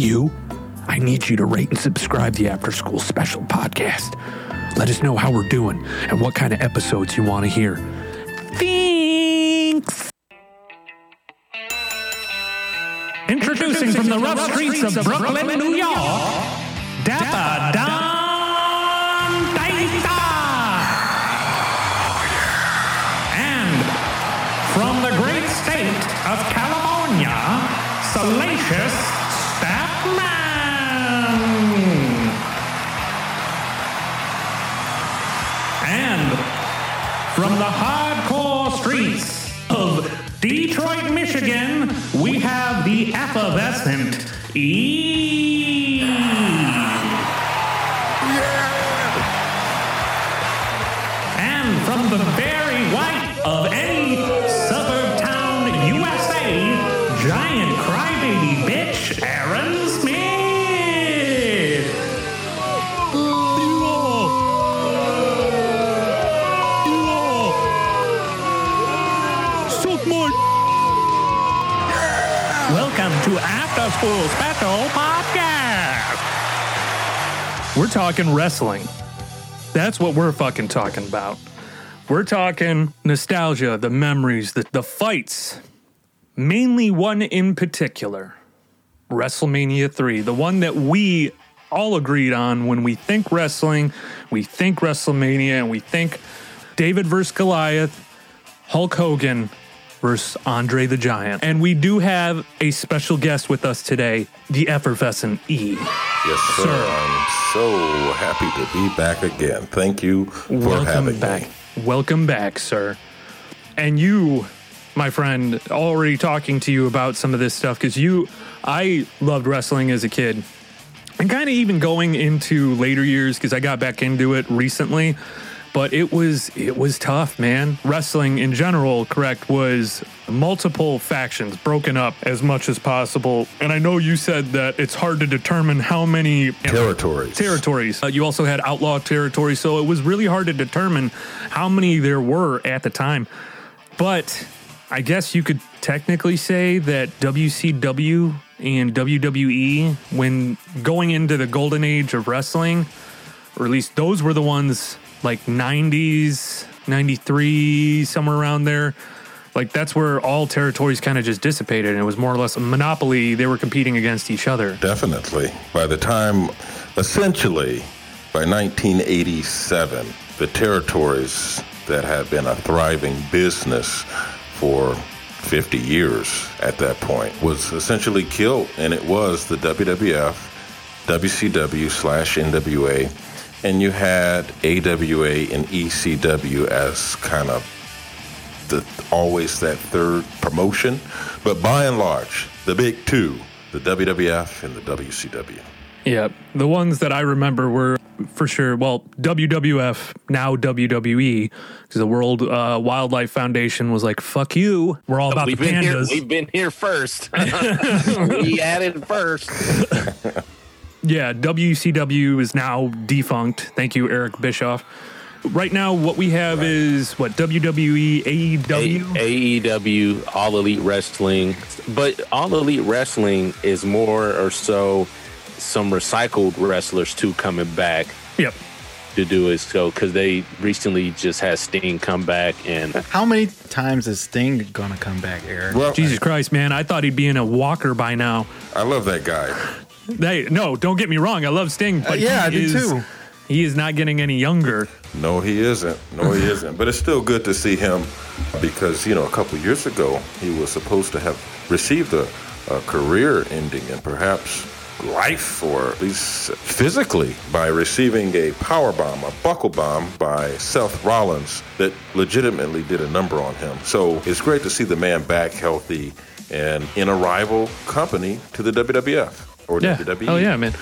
you? I need you to rate and subscribe the After School Special podcast. Let us know how we're doing and what kind of episodes you want to hear. Thanks. Introducing from the rough streets of Brooklyn, New York, Dapper Don Dista. And from the great state of California, Salacious from the hardcore streets of Detroit, Michigan, we have the effervescent E. talking wrestling. That's what we're fucking talking about. We're talking nostalgia, the memories, the, the fights. Mainly one in particular WrestleMania 3, the one that we all agreed on when we think wrestling, we think WrestleMania, and we think David versus Goliath, Hulk Hogan versus Andre the Giant. And we do have a special guest with us today, the effervescent E. Yes, sir. Sir. I'm so happy to be back again. Thank you for Welcome having back. me. Welcome back, sir. And you, my friend, already talking to you about some of this stuff because you, I loved wrestling as a kid. And kind of even going into later years because I got back into it recently. But it was it was tough, man. Wrestling in general, correct, was multiple factions broken up as much as possible. And I know you said that it's hard to determine how many Territories. territories. Uh, you also had outlaw territory, so it was really hard to determine how many there were at the time. But I guess you could technically say that WCW and WWE, when going into the golden age of wrestling, or at least those were the ones like 90s, 93, somewhere around there. Like that's where all territories kind of just dissipated, and it was more or less a monopoly. They were competing against each other. Definitely. By the time, essentially, by 1987, the territories that had been a thriving business for 50 years at that point was essentially killed, and it was the WWF, WCW slash NWA, and you had AWA and ECW as kind of the always that third promotion. But by and large, the big two, the WWF and the WCW. Yeah, the ones that I remember were for sure. Well, WWF now WWE because the World uh, Wildlife Foundation was like, "Fuck you." We're all about we've the been here. pandas. We've been here first. we added first. yeah, WCW is now defunct. Thank you, Eric Bischoff. Right now, what we have is what WWE, AEW. A- AEW, All Elite Wrestling, but All Elite Wrestling is more or so some recycled wrestlers too coming back yep. to do it. So because they recently just had Sting come back and How many times is Sting gonna come back, Eric? Well, Jesus Christ, man! I thought he'd be in a walker by now. I love that guy. Hey, no, don't get me wrong. I love Sting, but Uh, yeah, he I do is, too. He is not getting any younger. No, he isn't. No, he isn't. But it's still good to see him because, you know, a couple years ago, he was supposed to have received a, a career ending and perhaps life or at least physically by receiving a power bomb, a buckle bomb by Seth Rollins that legitimately did a number on him. So it's great to see the man back healthy and in a rival company to the WWF or Yeah. WWE. Oh yeah, man.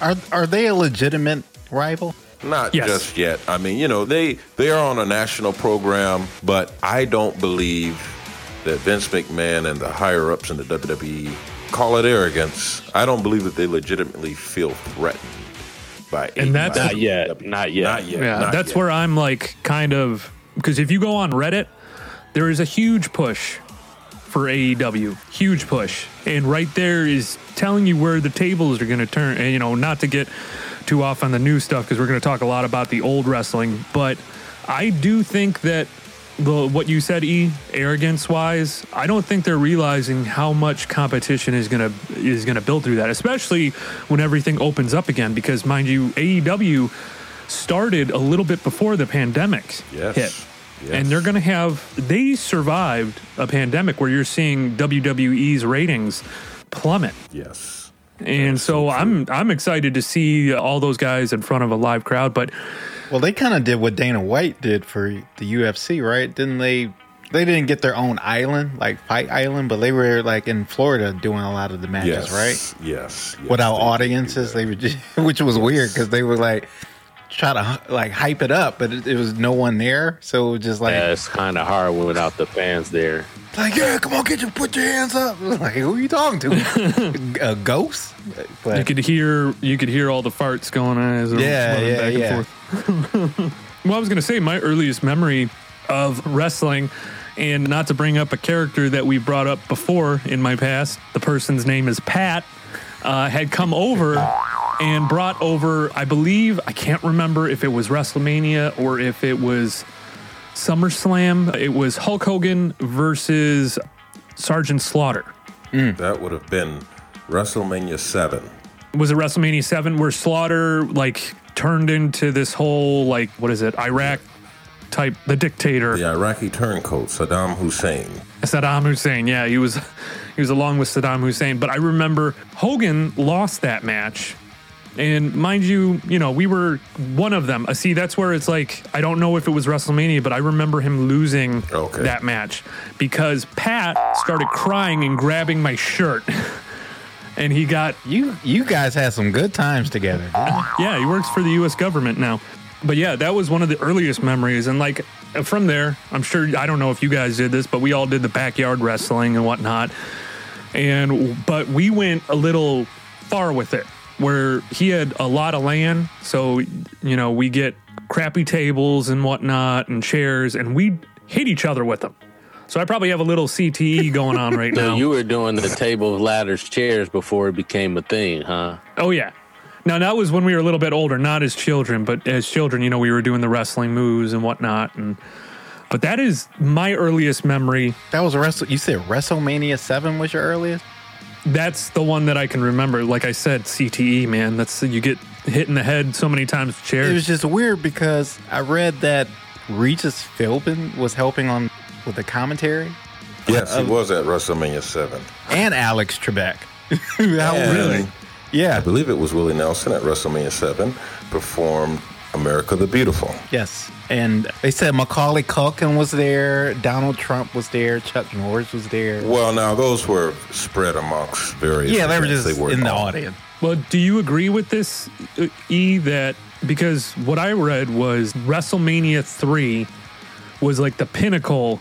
Are are they a legitimate rival? Not Yes. just yet. I mean, you know, they they are on a national program, but I don't believe that Vince McMahon and the higher ups in the WWE call it arrogance. I don't believe that they legitimately feel threatened by And that's- not yet, not yet. not yet. Yeah, not that's yet. where I'm like kind of because if you go on Reddit, there is a huge push for AEW. Huge push. And right there is telling you where the tables are going to turn. And, you know, not to get too off on the new stuff because we're going to talk a lot about the old wrestling, but I do think that the what you said, E, arrogance wise, I don't think they're realizing how much competition is gonna is gonna build through that, especially when everything opens up again. Because mind you, AEW started a little bit before the pandemic Yes. hit. Yes. And they're going to have, they survived a pandemic where you're seeing WWE's ratings plummet. Yes. And so I'm I'm excited to see all those guys in front of a live crowd. But Well, they kind of did what Dana White did for the UFC, right? Didn't they? They didn't get their own island, like Fight Island, but they were like in Florida doing a lot of the matches, Yes. right? Yes. yes, Without they audiences, they were just, which was weird because they were like try to like hype it up, but it, it was no one there, so it was just like, Yeah, it's kind of hard without the fans there. like yeah, come on, get your put your hands up. Like who are you talking to? A ghost? But you could hear you could hear all the farts going on as they're Yeah, running yeah, back and forth. well, I was going to say my earliest memory of wrestling, and not to bring up a character that we brought up before in my past. The person's name is Pat. Uh, had come over and brought over, I believe, I can't remember if it was WrestleMania or if it was SummerSlam. It was Hulk Hogan versus Sergeant Slaughter. That would have been WrestleMania 7. was it WrestleMania 7 where Slaughter like turned into this whole like what is it Iraq type the dictator The Iraqi turncoat, Saddam Hussein. Saddam Hussein yeah he was he was along with Saddam Hussein but I remember Hogan lost that match and mind you you know we were one of them uh, see that's where it's like I don't know if it was WrestleMania but I remember him losing Okay. that match because Pat started crying and grabbing my shirt and he got you you guys had some good times together. Yeah, he works for the U.S. government now. But yeah, that was one of the earliest memories. And like from there, I'm sure, I don't know if you guys did this, but we all did the backyard wrestling and whatnot. And, but we went a little far with it where he had a lot of land. So, you know, we get crappy tables and whatnot and chairs and we hit each other with them. So I probably have a little CTE going on right So now. you were doing the tables ladders, chairs before it became a thing, huh? Oh yeah. Now that was when we were a little bit older, not as children, but as children, you know, we were doing the wrestling moves and whatnot. And but that is my earliest memory. That was Wrestle. You said WrestleMania Seven was your earliest. That's the one that I can remember. Like I said, CTE, man. That's you get hit in the head so many times with chairs. It was just weird because I read that Regis Philbin was helping on with the commentary, Yes, he was at WrestleMania 7. and Alex Trebek. How And really? I believe it was Willie Nelson at WrestleMania 7 performed America the Beautiful. Yes. And they said Macaulay Culkin was there, Donald Trump was there, Chuck Norris was there. Well, now those were spread amongst various. Yeah, they were events. just were in the all- audience. Well, do you agree with this, uh, E? That because what I read was WrestleMania three was like the pinnacle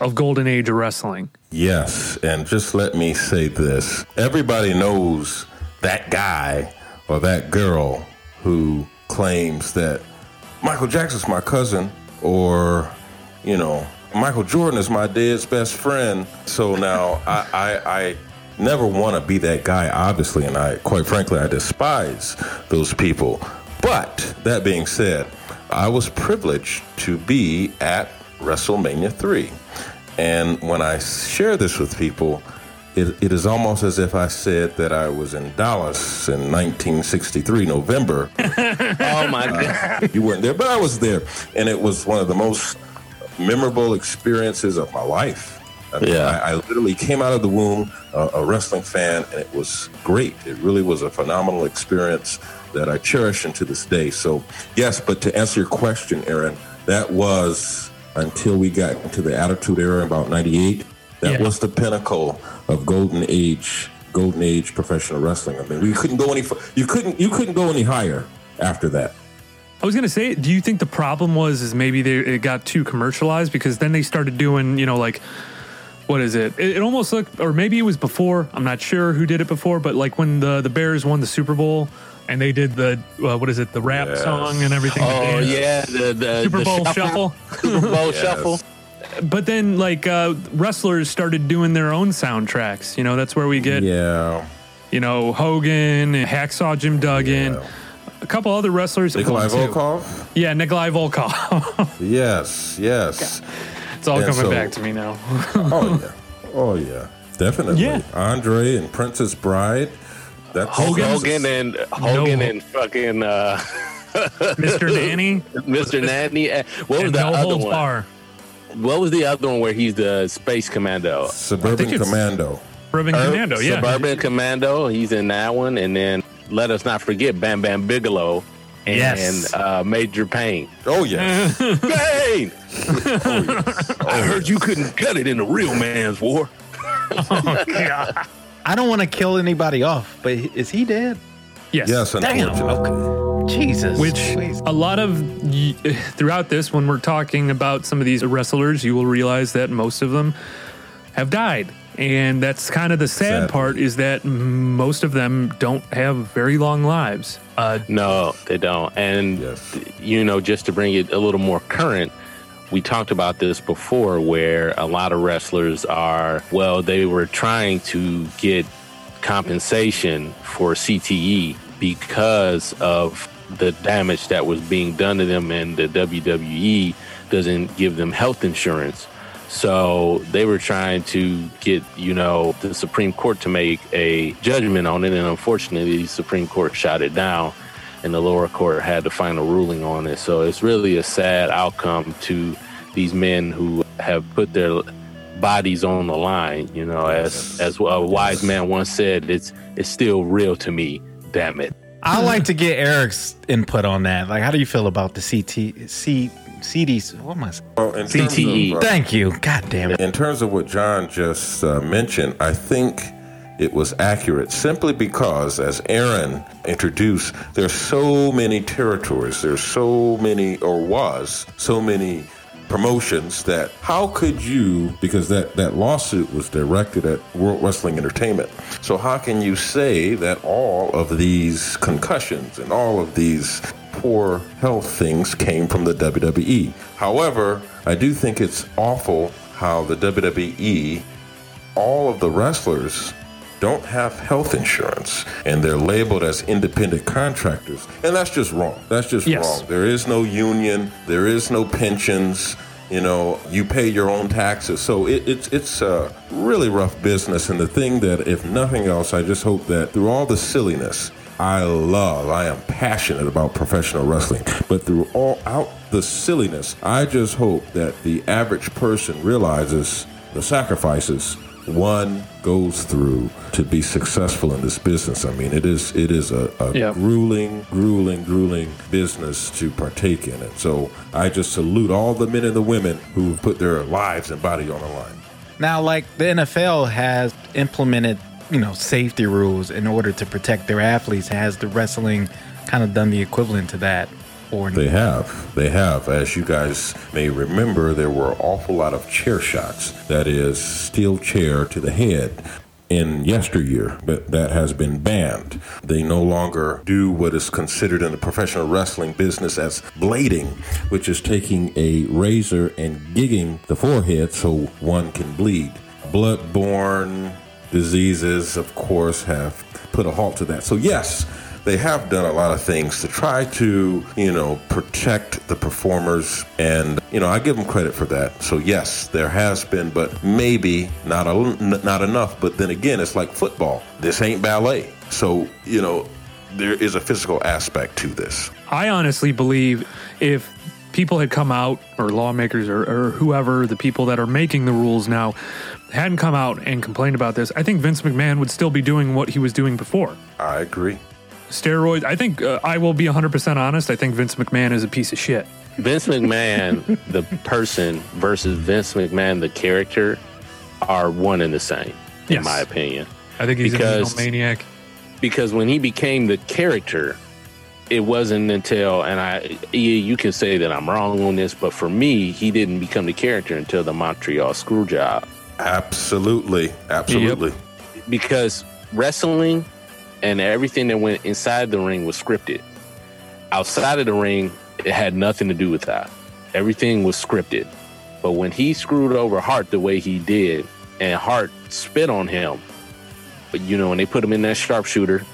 of golden age of wrestling. Yes, and just let me say this: everybody knows that guy or that girl who claims that Michael Jackson's my cousin, or you know, Michael Jordan is my dad's best friend. So now I, I, I never want to be that guy, obviously, and I, quite frankly, I despise those people. But that being said, I was privileged to be at WrestleMania 3. And when I share this with people, it, it is almost as if I said that I was in Dallas in 1963, November. Oh my god! you weren't there, but I was there. And it was one of the most memorable experiences of my life. I mean, Yeah. I, I literally came out of the womb uh, a wrestling fan, and it was great. It really was a phenomenal experience that I cherish into this day. So, yes, but to answer your question, Aaron, that was until we got into the Attitude Era about '98. That Yeah. was the pinnacle of golden age, golden age professional wrestling. I mean, we couldn't go any. fu- You couldn't. You couldn't go any higher after that. I was gonna say, do you think the problem was is maybe they it got too commercialized because then they started doing you know like what is it? It, it almost looked, or maybe it was before. I'm not sure who did it before, but like when the the Bears won the Super Bowl and they did the uh, what is it, the rap Yes. song and everything. Oh yeah, the, the Super the Bowl shuffle. Super Bowl Yes. shuffle. But then like uh, wrestlers started doing their own soundtracks. You know, that's where we get Yeah. you know Hogan, and Hacksaw Jim Duggan, Yeah. a couple other wrestlers. Nikolai One, two. Volkov? Yeah, Nikolai Volkov. Yes, yes. it's all And coming so- back to me now. Oh yeah. Oh yeah. Definitely. Yeah. Andre and Princess Bride. That's Hogan, Hogan's- Hogan and Hogan No. and fucking uh, Mr. Nanny Mr. Nanny. What was and the No other Holds one? Bar. What was the other one where he's the space commando? Suburban Commando. Urban Er- Commando, yeah. Suburban Commando. He's in that one, and then let us not forget Bam Bam Bigelow and Yes. uh, Major Payne. Oh yes. Payne, I heard you couldn't cut it in the real man's war. I don't want to kill anybody off, but is he dead? Yes. yes, Damn. Okay. Jesus. Which Please. a lot of throughout this, when we're talking about some of these wrestlers, you will realize that most of them have died. And that's kind of the sad Sadly. part is that most of them don't have very long lives. Uh, No, they don't. And Yes. you know, just to bring it a little more current, we talked about this before where a lot of wrestlers are, well, they were trying to get compensation for CTE because of the damage that was being done to them and the WWE doesn't give them health insurance. So they were trying to get, you know, the Supreme Court to make a judgment on it. And unfortunately, the Supreme Court shot it down and the lower court had the final ruling on it. So it's really a sad outcome to these men who have put their bodies on the line. You know, as as a wise man once said, it's it's still real to me. Damn it. I'd like to get Eric's input on that. Like, how do you feel about the CT, C, CDs? What am I saying? Well, CTE. of, uh, Thank you. God damn it. In terms of what John just uh, mentioned, I think it was accurate simply because, as Aaron introduced, there's so many territories, there's so many, or was so many promotions that how could you because that that lawsuit was directed at World Wrestling Entertainment. So how can you say that all of these concussions and all of these poor health things came from the WWE however I do think it's awful how the WWE all of the wrestlers don't have health insurance and they're labeled as independent contractors. And that's just wrong. That's just Yes. wrong. There is no union, there is no pensions. You know, you pay your own taxes. So it, it's it's a really rough business. And the thing that, if nothing else, I just hope that through all the silliness, I love, I am passionate about professional wrestling. But through all out the silliness, I just hope that the average person realizes the sacrifices one goes through to be successful in this business. I mean, it is it is a, a Yeah. grueling, grueling, grueling business to partake in it. So I just salute all the men and the women who put their lives and body on the line. Now, like the NFL has implemented, you know, safety rules in order to protect their athletes. Has the wrestling kind of done the equivalent to that? Or They have. They have. As you guys may remember, there were an awful lot of chair shots. That is, steel chair to the head in yesteryear, but that has been banned. They no longer do what is considered in the professional wrestling business as blading, which is taking a razor and gigging the forehead so one can bleed. Bloodborne diseases, of course, have put a halt to that. So, yes, they have done a lot of things to try to, you know, protect the performers. And, you know, I give them credit for that. So, yes, there has been, but maybe not, a, not enough. But then again, it's like football. This ain't ballet. So, you know, there is a physical aspect to this. I honestly believe if people had come out, or lawmakers, or, or whoever, the people that are making the rules now, hadn't come out and complained about this, I think Vince McMahon would still be doing what he was doing before. I agree. Steroids, I think, uh, I will be 100% honest, I think Vince McMahon is a piece of shit. Vince McMahon, the person, versus Vince McMahon, the character, are one and the same, in Yes. my opinion. I think he's Because- a maniac. Because when he became the character, it wasn't until, and I, you you can say that I'm wrong on this, but for me, he didn't become the character until the Montreal Screwjob. Absolutely. Absolutely. because wrestling and everything that went inside the ring was scripted. Outside of the ring, it had nothing to do with that. Everything was scripted. But when he screwed over Hart the way he did, and Hart spit on him, but you know, when they put him in that sharpshooter,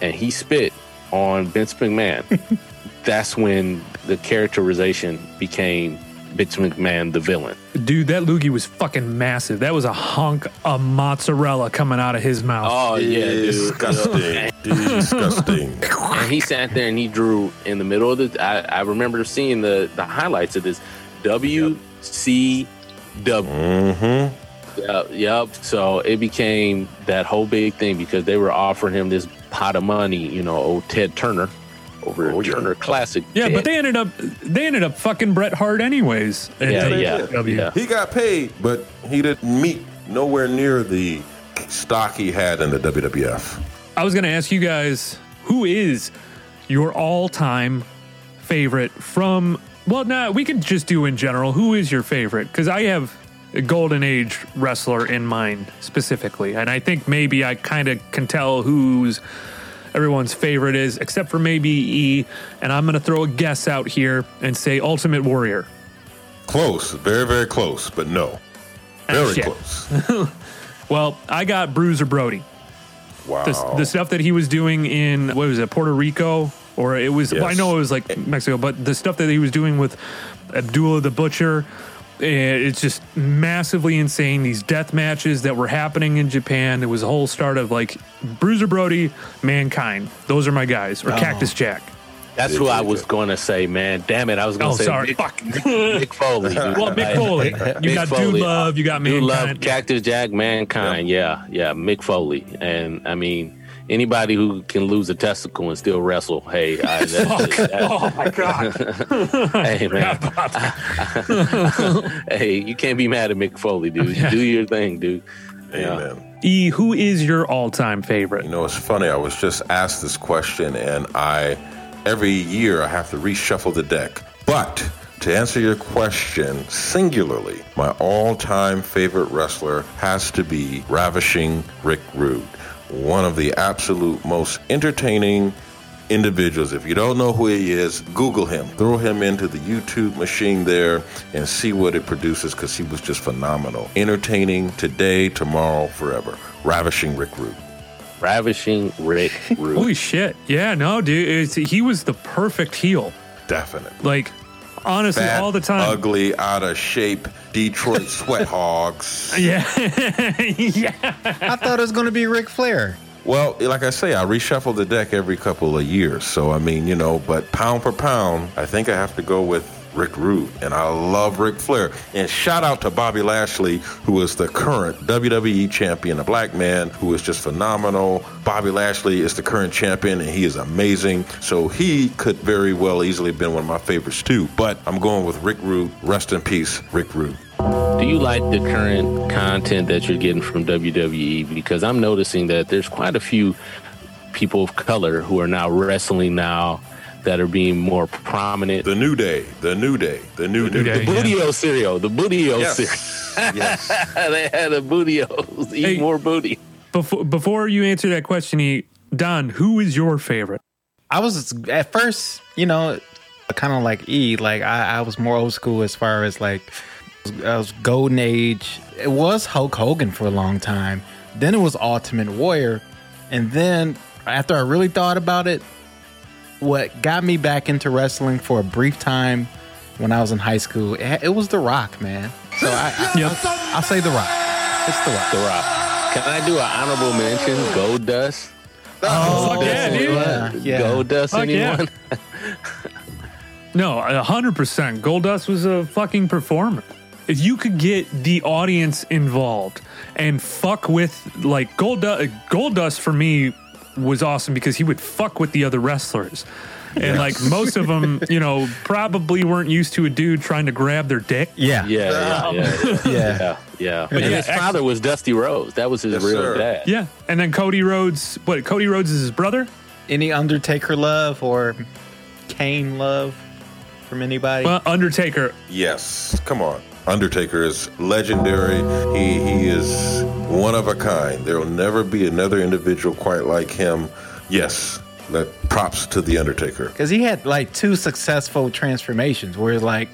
and he spit on Vince McMahon, that's when the characterization became Vince McMahon the villain. Dude, that loogie was fucking massive. That was a hunk of mozzarella coming out of his mouth. Oh yeah, dude. disgusting, disgusting. and he sat there and he drew in the middle of the. I, I remember seeing the the highlights of this WCW. Mm-hmm. Yep, yep. So it became that whole big thing because they were offering him this pot of money. You know, old Ted Turner over Oh, yeah. Turner Classic. yeah, but they ended up they ended up fucking Bret Hart anyways. Yeah, yeah, yeah. He got paid, but he didn't meet nowhere near the stock he had in the WWF. I was going to ask you guys who is your all-time favorite from well, no, we could just do in general. Who is your favorite? Cuz I have a golden age wrestler in mind specifically, and I think maybe I kind of can tell who's everyone's favorite is except for maybe E, and I'm going to throw a guess out here and say Ultimate Warrior. Close, very, very close, but no. Ah, very shit. close. Well, I got Bruiser Brody. Wow. the, the stuff that he was doing in what was it Puerto Rico or it was well, I know it was like Mexico but the stuff that he was doing with Abdullah the Butcher it's just massively insane these death matches that were happening in Japan it was a whole start of like Bruiser Brody Mankind those are my guys or oh. Cactus Jack That's who I was going to say, man. Damn it, I was going oh to say sorry Mick, fuck Mick Foley. dude. well Mick Foley you Mick got Foley. Dude Love you got Mankind. Dude Love, Cactus Jack, Mankind. Yeah, yeah, Mick Foley. And I mean, anybody who can lose a testicle and still wrestle, hey, I, that's, oh, that- oh my god hey, man. hey, you can't be mad at Mick Foley, dude. Do your thing, dude. Yeah. Amen. E who is your all-time favorite You know, it's funny. I was just asked this question, and I every year I have to reshuffle the deck. But to answer your question singularly, my all-time favorite wrestler has to be Ravishing Rick Rude, one of the absolute most entertaining individuals. If you don't know who he is, Google him. Throw him into the YouTube machine there and see what it produces because he was just phenomenal. Entertaining today, tomorrow, forever. Ravishing Rick Rude. Ravishing Rick Rude. Holy shit. Yeah, no, dude. It's, he was the perfect heel. Definitely. Like, honestly, Fat, all the time. ugly, out of shape, Detroit sweat hogs. Yeah. yeah. I thought it was going to be Ric Flair. Well, like I say, I reshuffle the deck every couple of years. So, I mean, you know, but pound for pound, I think I have to go with Rick Rude. And I love Ric Flair. And shout out to Bobby Lashley, who is the current WWE champion, a black man who is just phenomenal. Bobby Lashley is the current champion, and he is amazing. So he could very well easily have been one of my favorites, too. But I'm going with Rick Rude. Rest in peace, Rick Rude. Do you like the current content that you're getting from WWE? Because I'm noticing that there's quite a few people of color who are now wrestling now that are being more prominent. The New Day, the New Day, the New, New Day. Day. The Bootio cereal, the Bootio Yes. cereal. yes. they had a Bootio, eat Hey. more booty. Before, before you answer that question, E, Don, who is your favorite? I was at first, you know, kind of like E. Like I, I was more old school as far as like I was golden age. It was Hulk Hogan for a long time. Then it was Ultimate Warrior, and then after I really thought about it, what got me back into wrestling for a brief time when I was in high school, it, it was The Rock, man. So I, I, Yep. I'll, I'll say The Rock. It's The Rock. The Rock. Can I do an honorable mention? Goldust. Oh, fuck yeah, dude. Yeah, yeah. Goldust. Fuck yeah. anyone? No, hundred percent. Goldust was a fucking performer. If you could get the audience involved and fuck with like Goldust, Goldust for me was awesome because he would fuck with the other wrestlers. And like most of them, you know, probably weren't used to a dude trying to grab their dick. Yeah. Yeah, yeah, yeah, yeah, Yeah. yeah. yeah. And yeah, his father was Dusty Rhodes. That was his Yes, real sir. dad. Yeah. And then Cody Rhodes, what Cody Rhodes is his brother? Any Undertaker love or Kane love from anybody? Well, Undertaker. Yes, come on. Undertaker is legendary. He he is one of a kind. There will never be another individual quite like him. Yes, That props to the Undertaker. Because he had like two successful transformations, where like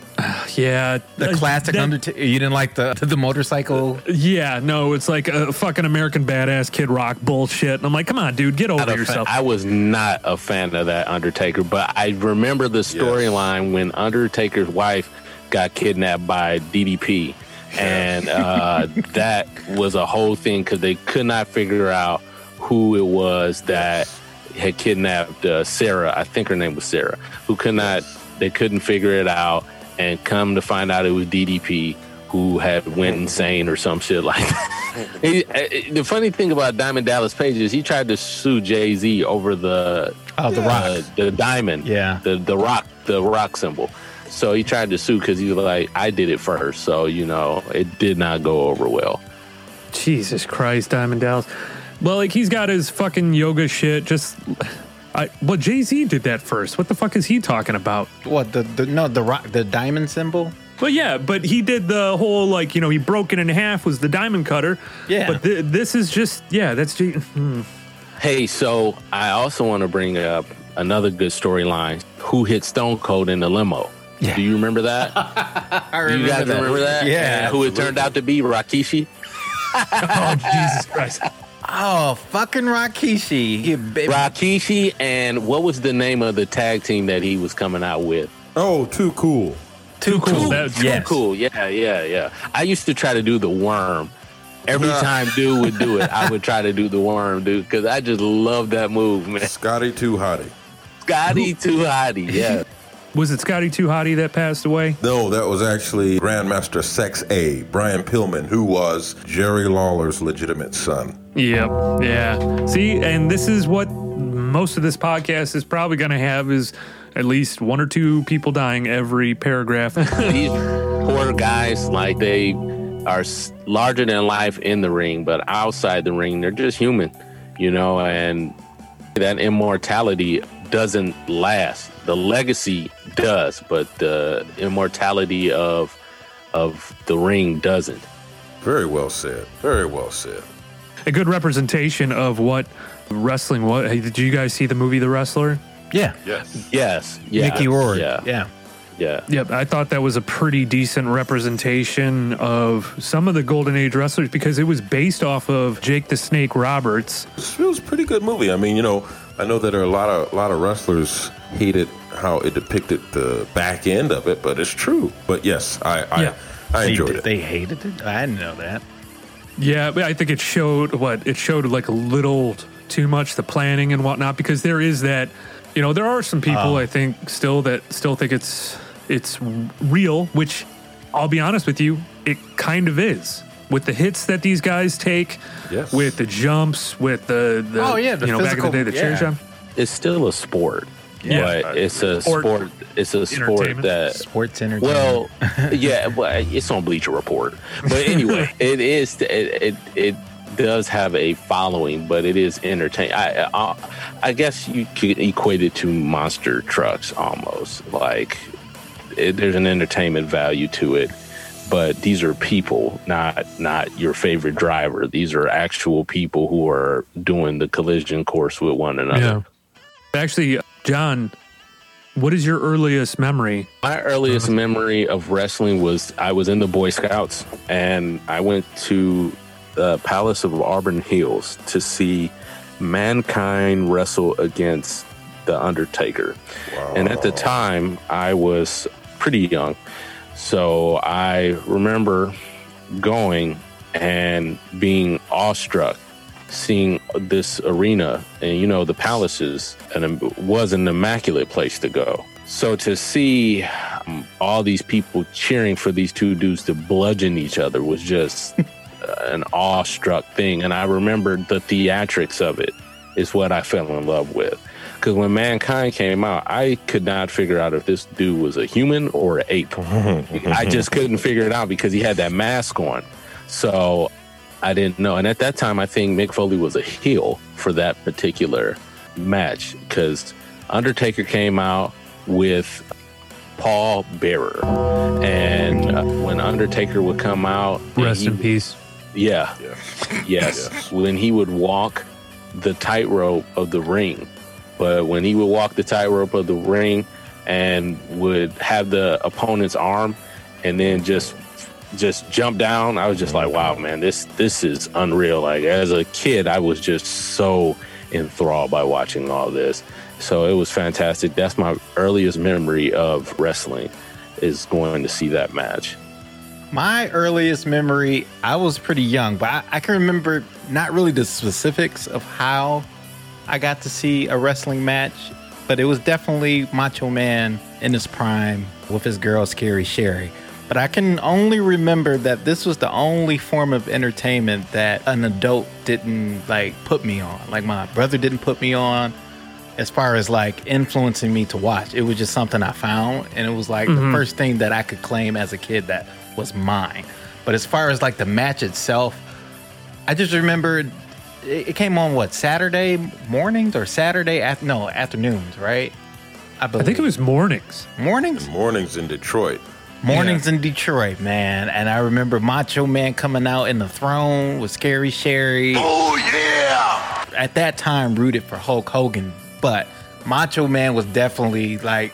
Yeah, the uh, classic that- Undertaker. You didn't like the the motorcycle. Yeah, no, it's like a fucking American badass Kid Rock bullshit. And I'm like, come on, dude, get over Not a fan- yourself. I was not a fan of that Undertaker, but I remember the storyline when Undertaker's wife got kidnapped by DDP, and uh, that was a whole thing because they could not figure out who it was that had kidnapped uh, Sarah. I think her name was Sarah, who could not. They couldn't figure it out, and come to find out it was DDP who had went insane or some shit like that. He- uh, the funny thing about Diamond Dallas Page is he tried to sue Jay Z over the Oh, the rock. uh, the diamond, Yeah. the the rock, the rock symbol. So he tried to sue because he was like, I did it first. So you know, it did not go over well. Jesus Christ, Diamond Dallas. Well, like he's got his fucking yoga shit. Just, I well, Jay Z did that first. What the fuck is he talking about? What the, the no the rock the diamond symbol? Well, yeah, but he did the whole like you know he broke it in half was the diamond cutter. Yeah. but th- this is just yeah, that's Jay. hmm. Hey, so I also want to bring up another good storyline. Who hit Stone Cold in the limo? Yeah. Do you remember that? I you guys remember that? Yeah. And who it turned out to be? Rikishi. oh Jesus Christ! Oh, fucking Rikishi. He bit- Rikishi, and what was the name of the tag team that he was coming out with? Oh, too cool. too cool. cool. That- Too Yes. cool. Yeah, yeah, yeah. I used to try to do the worm. Every Yeah. time dude would do it, I would try to do the worm, dude, because I just love that move, man. Scotty Too Hottie. Scotty too hottie, yeah. Was it Scotty Too Hottie that passed away? No, that was actually Grand Master Sexay, Brian Pillman, who was Jerry Lawler's legitimate son. Yep. Yeah. See, and this is what most of this podcast is probably going to have is at least one or two people dying every paragraph. These poor guys, like they are larger than life in the ring, but outside the ring, they're just human, you know, and that immortality doesn't last. The legacy does, but the immortality of of the ring doesn't. Very well said. Very well said. a good representation of what wrestling was. Hey, did you guys see the movie The Wrestler? Yeah. Yes. Yes, yeah, Mickey Rourke. yeah, Yeah. yeah. Yep, I thought that was a pretty decent representation of some of the Golden Age wrestlers because it was based off of Jake the Snake Roberts. It was a pretty good movie. I mean, you know, I know that there are a lot of a lot of wrestlers hated how it depicted the back end of it, but it's true. But yes, I I, Yeah. I They, enjoyed it. they hated it. I didn't know that. Yeah, but I think it showed what it showed like a little too much the planning and whatnot because there is that you know there are some people ah. I think still that still think it's it's real, which I'll be honest with you, it kind of is with the hits that these guys take, Yes. with the jumps, with the, the Oh, yeah, the you know back in the physical- day the chair yeah. jump. It's still a sport, Yeah. but it's a Sport sport. It's a sport that Sports entertainment. Well, yeah, well, it's on Bleacher Report. But anyway, it is. It, it it does have a following, but it is entertaining. I, I I guess you could equate it to monster trucks almost. Like it, there's an entertainment value to it. But these are people, not not your favorite driver. These are actual people who are doing the collision course with one another. Actually, uh, John, what is your earliest memory? My earliest memory of wrestling was I was in the Boy Scouts and I went to the Palace of Auburn Hills to see Mankind wrestle against The Undertaker. And at the time, I was pretty young. So I remember going and being awestruck seeing this arena and you know the palaces and it was an immaculate place to go. So to see um, all these people cheering for these two dudes to bludgeon each other was just an awestruck thing. And i remembered the theatrics of it is what i fell in love with because when mankind came out i could not figure out if this dude was a human or an ape i just couldn't figure it out because he had that mask on so I didn't know. And at that time, I think Mick Foley was a heel for that particular match because Undertaker came out with Paul Bearer. And uh, when Undertaker would come out, Rest he- in peace. Yeah. Yeah. Yes. When he would walk the tightrope of the ring but when he would walk the tightrope of the ring and would have the opponent's arm and then just just jump down, I was just like, wow, man, this this is unreal. Like as a kid, I was just so enthralled by watching all this. So it was fantastic. That's my earliest memory of wrestling is going to see that match. My earliest memory, I was pretty young, but I, I, can remember not really the specifics of how I got to see a wrestling match, but it was definitely Macho Man in his prime with his girl Scary Sherry. But I can only remember that this was the only form of entertainment that an adult didn't like put me on. Like my brother didn't put me on as far as like influencing me to watch. It was just something I found and it was like mm-hmm. the first thing that I could claim as a kid that was mine. But as far as like the match itself, I just remembered it came on what Saturday mornings or Saturday after no afternoons, right? I, I think it was mornings. Mornings. Mornings in Detroit. Mornings yeah. in Detroit, man. And I remember Macho Man coming out in the throne with Scary Sherry. Oh, yeah. At that time, rooted for Hulk Hogan, but Macho Man was definitely like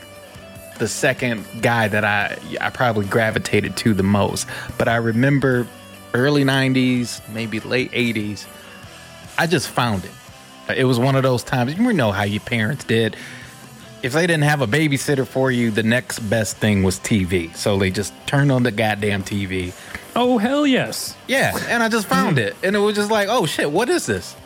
the second guy that I I probably gravitated to the most. But I remember early 90s, maybe late 80s, I just found it. It was one of those times, you know how your parents did if they didn't have a babysitter for you, the next best thing was TV. So they just turned on the goddamn TV. Oh hell yes! Yeah, and I just found it, and it was just like, oh shit, what is this?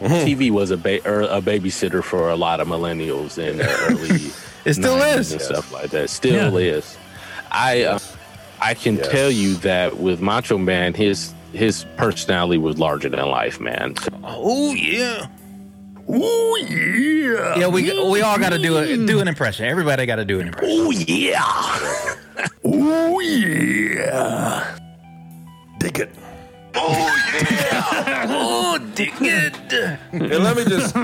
TV was a ba- er, a babysitter for a lot of millennials in the early. it still is and yes. stuff like that. Still yeah. is. I uh, I can yes. tell you that with Macho Man, his his personality was larger than life, man. Oh yeah. Oh yeah. Yeah, we we all got to do a do an impression. Everybody got to do an impression. Oh yeah. oh yeah. Dig it. Oh yeah. oh dig it. And let me just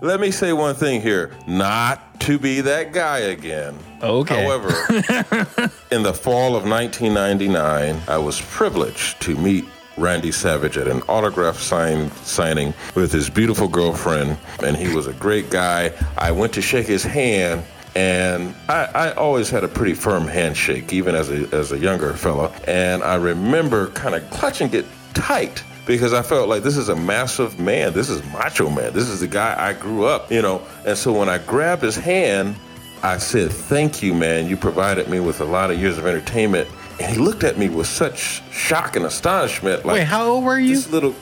let me say one thing here. Not to be that guy again. Okay. However, in the fall of 1999, I was privileged to meet Randy Savage at an autograph sign signing with his beautiful girlfriend, and he was a great guy. I went to shake his hand. And I, I always had a pretty firm handshake, even as a, as a younger fella. And I remember kind of clutching it tight because I felt like this is a massive man. This is Macho Man. This is the guy I grew up, you know. And so when I grabbed his hand, I said, Thank you, man. You provided me with a lot of years of entertainment and he looked at me with such shock and astonishment. Like, Wait, how old were you? This little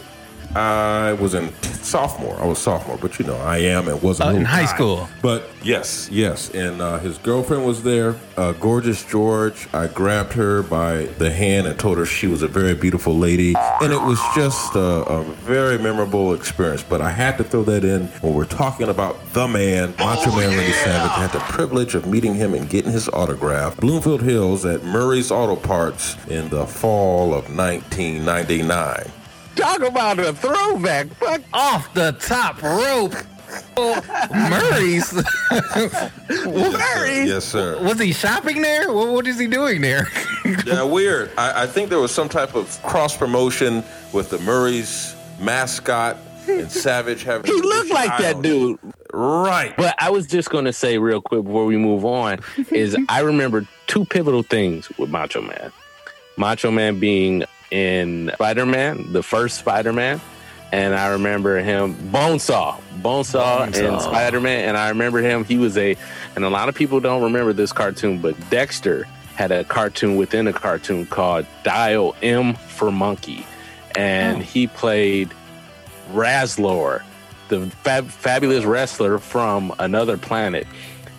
I was in sophomore. I was sophomore, but you know, I am and was uh, in high school. But yes, yes, and uh, his girlfriend was there, uh, gorgeous George. I grabbed her by the hand and told her she was a very beautiful lady, and it was just a, a very memorable experience. But I had to throw that in when we're talking about the man, Macho oh, Man Randy yeah. Savage. I had the privilege of meeting him and getting his autograph, Bloomfield Hills at Murray's Auto Parts in the fall of 1999. Talk about a throwback. Fuck. Off the top rope. Oh, Murray's. Murray's. Yes, sir. Was he shopping there? What, what is he doing there? yeah, weird. I, I think there was some type of cross promotion with the Murray's mascot and Savage having. He looked like that dude. Right. But I was just going to say real quick before we move on is I remember two pivotal things with Macho Man. Macho Man being in Spider Man, the first Spider Man. And I remember him, Bonesaw, Bonesaw, Bonesaw. and Spider Man. And I remember him, he was a, and a lot of people don't remember this cartoon, but Dexter had a cartoon within a cartoon called Dial M for Monkey. And oh. he played Rasslor, the fab- fabulous wrestler from another planet.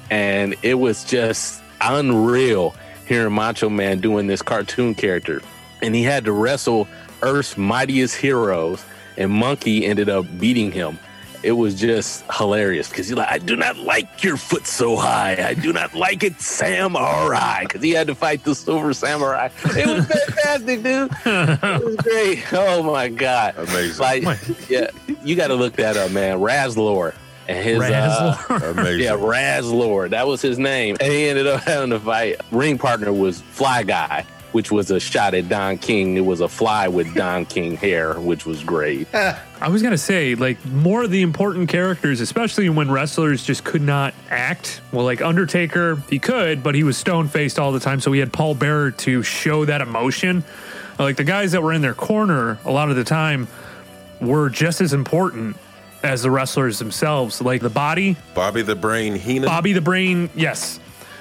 And it was just unreal hearing Macho Man doing this cartoon character and he had to wrestle Earth's mightiest heroes, and Monkey ended up beating him. It was just hilarious because he's like, I do not like your foot so high. I do not like it, samurai. Because he had to fight the silver samurai. It was fantastic, dude. It was great. Oh my god, amazing. Like, yeah, you got to look that up, man. Rasslor and his Rasslor. Uh, yeah, Rasslor. That was his name, and he ended up having to fight. Ring partner was Fly Guy which was a shot at Don King. It was a fly with Don King hair, which was great. I was gonna say, like, more of the important characters, especially when wrestlers just could not act. Well, like Undertaker, he could, but he was stone faced all the time. So we had Paul Bearer to show that emotion. Like the guys that were in their corner a lot of the time were just as important as the wrestlers themselves. Like the body, Bobby the Brain Heenan. Bobby the Brain, yes,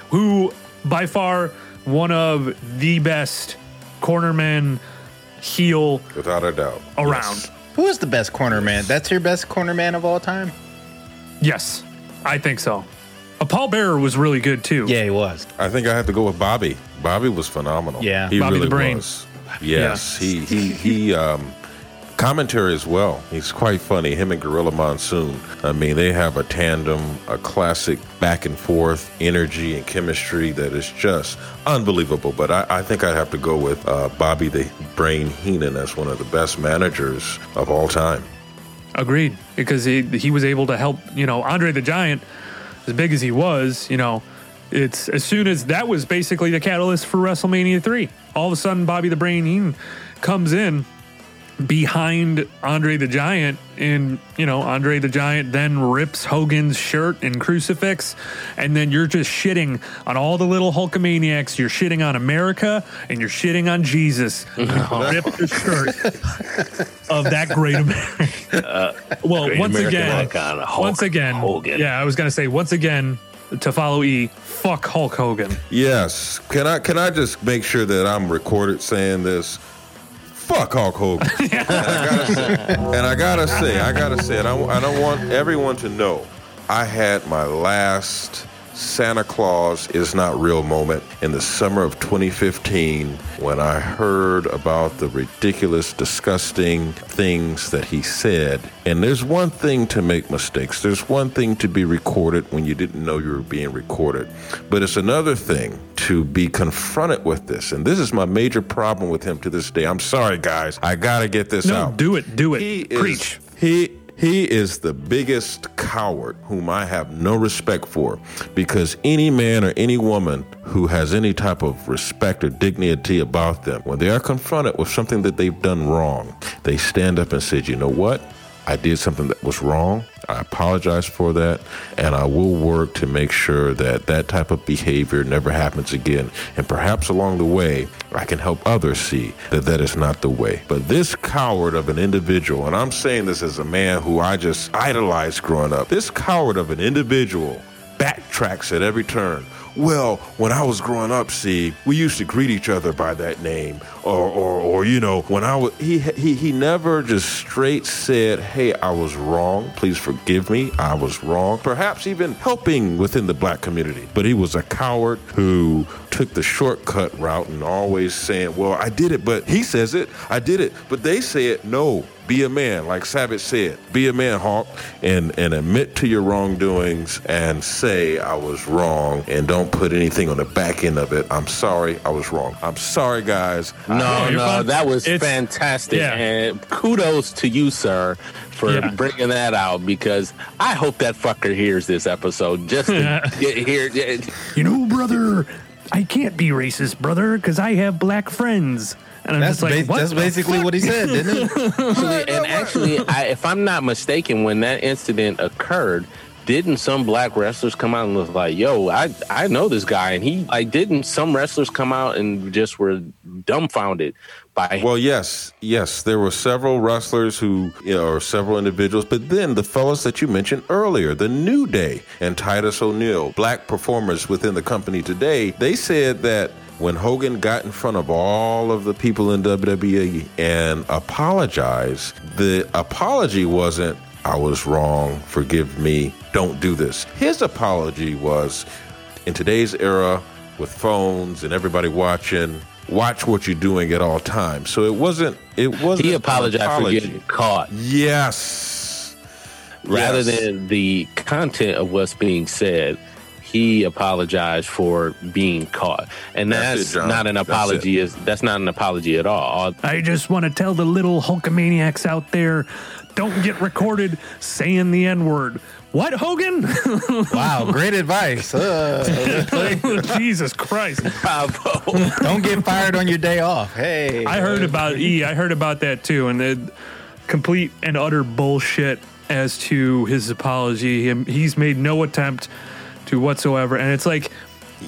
who by far one of the best cornermen heel without a doubt. around. Yes. Who is the best cornerman? That's your best cornerman of all time? Yes, I think so. A Paul Bearer was really good too. Yeah, he was. I think I have to go with Bobby. Bobby was phenomenal. Yeah. he Bobby the really Brain. was. Yes, he he he. Um, commentary as well. He's quite funny. Him and Gorilla Monsoon. I mean, they have a tandem, a classic back and forth energy and chemistry that is just unbelievable. But I, I think I have to go with uh, Bobby the Brain Heenan as one of the best managers of all time. Agreed, because he he was able to help. You know, Andre the Giant, as big as he was, you know, it's as soon as that was basically the catalyst for WrestleMania three. All of a sudden, Bobby the Brain Heenan comes in behind Andre the Giant, and you know, Andre the Giant then rips Hogan's shirt and crucifix, and then you're just shitting on all the little Hulkamaniacs. You're shitting on America, and you're shitting on Jesus. Rip the shirt of that great American. Uh, well, Great once American again, Hulk once again, Hogan. yeah, I was gonna say once again to follow E. Fuck Hulk Hogan. Yes. Can I can I just make sure that I'm recorded saying this? Fuck Hulk Hogan. and, I gotta say, and I gotta say, I gotta say, and I, I don't want everyone to know, I had my last Santa Claus is not real moment in the summer of 2015 when I heard about the ridiculous, disgusting things that he said. And there's one thing to make mistakes. There's one thing to be recorded when you didn't know you were being recorded. But it's another thing to be confronted with this. And this is my major problem with him to this day. I'm sorry, guys. I got to get this No, out. do it, do it, He is- preach. he he is the biggest coward whom I have no respect for because any man or any woman who has any type of respect or dignity about them, when they are confronted with something that they've done wrong, they stand up and say, you know what? I did something that was wrong. I apologize for that, and I will work to make sure that that type of behavior never happens again. And perhaps along the way, I can help others see that that is not the way. But this coward of an individual, and I'm saying this as a man who I just idolized growing up, this coward of an individual backtracks at every turn. Well, when I was growing up, see, we used to greet each other by that name, or, or, or you know, when I was, he, he, he never just straight said, "Hey, I was wrong. Please forgive me. I was wrong." Perhaps even helping within the black community, but he was a coward who took the shortcut route and always saying, "Well, I did it," but he says it, "I did it," but they say it. No, be a man, like Savage said. Be a man, Hulk, and and admit to your wrongdoings and say I was wrong, and don't put anything on the back end of it. I'm sorry, I was wrong. I'm sorry, guys. No, you're no, fine. that was It's- fantastic. yeah. And kudos to you, sir, for Yeah. bringing that out because I hope that fucker hears this episode just to get here. You know, brother, I can't be racist, brother, because I have black friends. And I'm That's, just like, ba- what that's basically fuck? what he said, didn't he? Actually, and actually, I, if I'm not mistaken, when that incident occurred, didn't some black wrestlers come out and was like, "Yo, I I know this guy," and he like didn't some wrestlers come out and just were dumbfounded by Well, yes, yes, there were several wrestlers who, you know, or several individuals, but then the fellas that you mentioned earlier, the New Day and Titus O'Neil, black performers within the company today, they said that when Hogan got in front of all of the people in WWE and apologized, the apology wasn't, I was wrong, forgive me, don't do this. His apology was, in today's era with phones and everybody watching, watch what you're doing at all times. So it wasn't. It wasn't. he apologized for getting caught. Yes. rather Yes. than the content of what's being said he apologized for being caught and That's that's, it, not an That's apology is that's not an apology at all All- I just want to tell the little Hulkamaniacs out there don't get recorded saying the N word. What, Hogan? Wow, great advice. Uh, Jesus Christ. Bravo. don't get fired on your day off. Hey, I heard about E. I heard about that too, and it, complete and utter bullshit as to his apology. Him, he's made no attempt to whatsoever, and it's like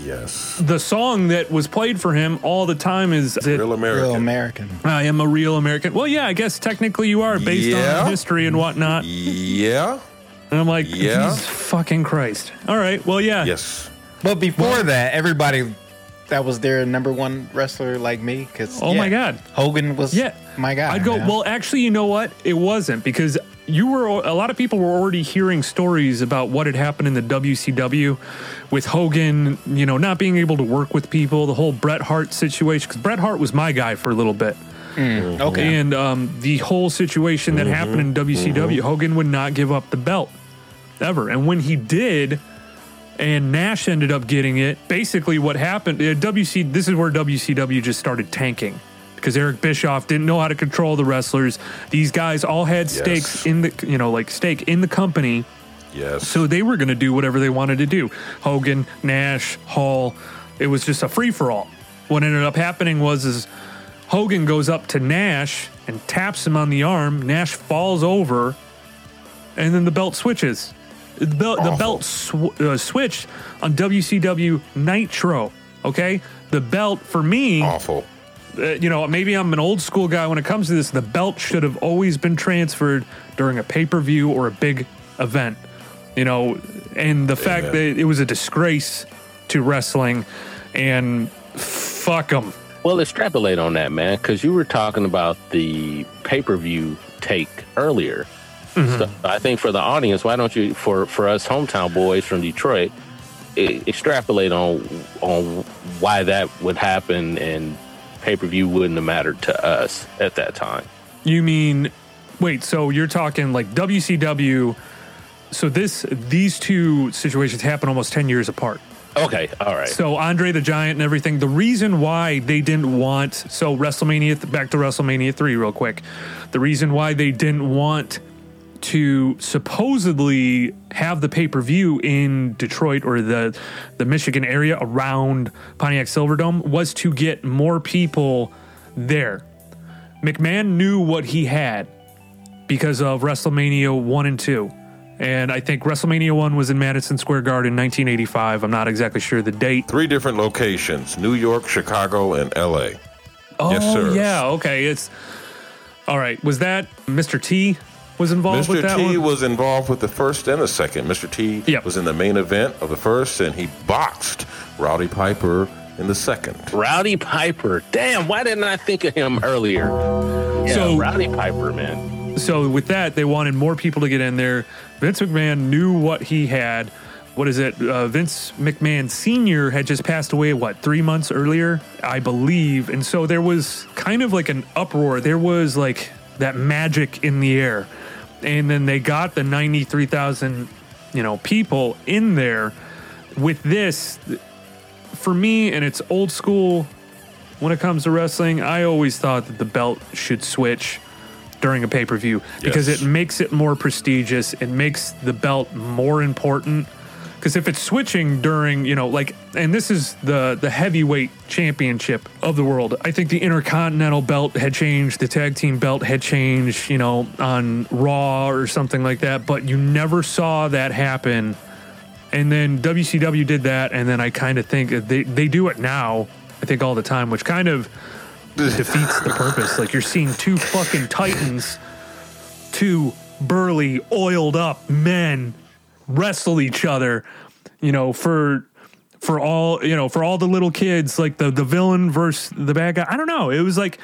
Yes. the song that was played for him all the time is that Real American. real American. I am a real American. Well, yeah, I guess technically you are based Yeah. on history and whatnot. Yeah. And I'm like, Yeah. Jesus fucking Christ. All right, well, yeah. Yes. But before that, everybody that was their number one wrestler like me. Because Oh my God. Hogan was Yeah, my god. I'd go. man. Well, actually, you know what? It wasn't because you were. A lot of people were already hearing stories about what had happened in the WCW with Hogan. You know, not being able to work with people. The whole Bret Hart situation. Because Bret Hart was my guy for a little bit. okay. And um, the whole situation that happened in WCW, Hogan would not give up the belt ever. And when he did, and Nash ended up getting it, basically what happened, uh, WC, this is where WCW just started tanking because Eric Bischoff didn't know how to control the wrestlers. These guys all had stakes Yes. in the, you know, like stake in the company. Yes. So they were going to do whatever they wanted to do. Hogan, Nash, Hall. It was just a free for all. What ended up happening was is Hogan goes up to Nash and taps him on the arm. Nash falls over, and then the belt switches. The belt, the belt sw- uh, switched on WCW Nitro. Okay, the belt for me Awful. Uh, you know, maybe I'm an old school guy when it comes to this. The belt should have always been transferred during a pay per view or a big event, you know, and the fact Amen. that it was a disgrace to wrestling and fuck them. Well, extrapolate on that, man, because you were talking about the pay per view take earlier. So I think for the audience, why don't you, for for us hometown boys from Detroit, extrapolate on on why that would happen and pay per view wouldn't have mattered to us at that time. You mean, wait, so you're talking like WCW. So this these two situations happen almost 10 years apart. Okay, all right. So Andre the Giant and everything. The reason why they didn't want so WrestleMania back to WrestleMania three real quick. The reason why they didn't want to supposedly have the pay per view in Detroit or the the Michigan area around Pontiac Silverdome was to get more people there. McMahon knew what he had because of WrestleMania 1 and 2. And I think WrestleMania 1 was in Madison Square Garden 1985. I'm not exactly sure the date. Three different locations New York, Chicago, and LA. Oh, Yes, sir. yeah. Okay. It's all right. Was that Mr. T was involved with Mr. that T one? was involved with the first and the second. Mr. T Yep. was in the main event of the first, and he boxed Rowdy Piper in the second. Rowdy Piper. Damn, why didn't I think of him earlier? Yeah, So- Rowdy Piper, man. so with that, they wanted more people to get in there. Vince McMahon knew what he had. What is it? Uh, Vince McMahon Sr. had just passed away, what, three months earlier, I believe. And so there was kind of like an uproar. There was like that magic in the air. And then they got the 93,000, you know, people in there. With this, for me, and it's old school when it comes to wrestling, I always thought that the belt should switch during a pay per view because Yes. it makes it more prestigious. It makes the belt more important. Because if it's switching during, you know, like, and this is the the heavyweight championship of the world. I think the Intercontinental belt had changed, the tag team belt had changed, you know, on Raw or something like that. But you never saw that happen and then WCW did that, and then I kind of think they they do it now. I think all the time, which kind of defeats the purpose. Like you're seeing two fucking titans, two burly, oiled up men wrestle each other. You know, for for all you know, for all the little kids, like the the villain versus the bad guy. I don't know. It was like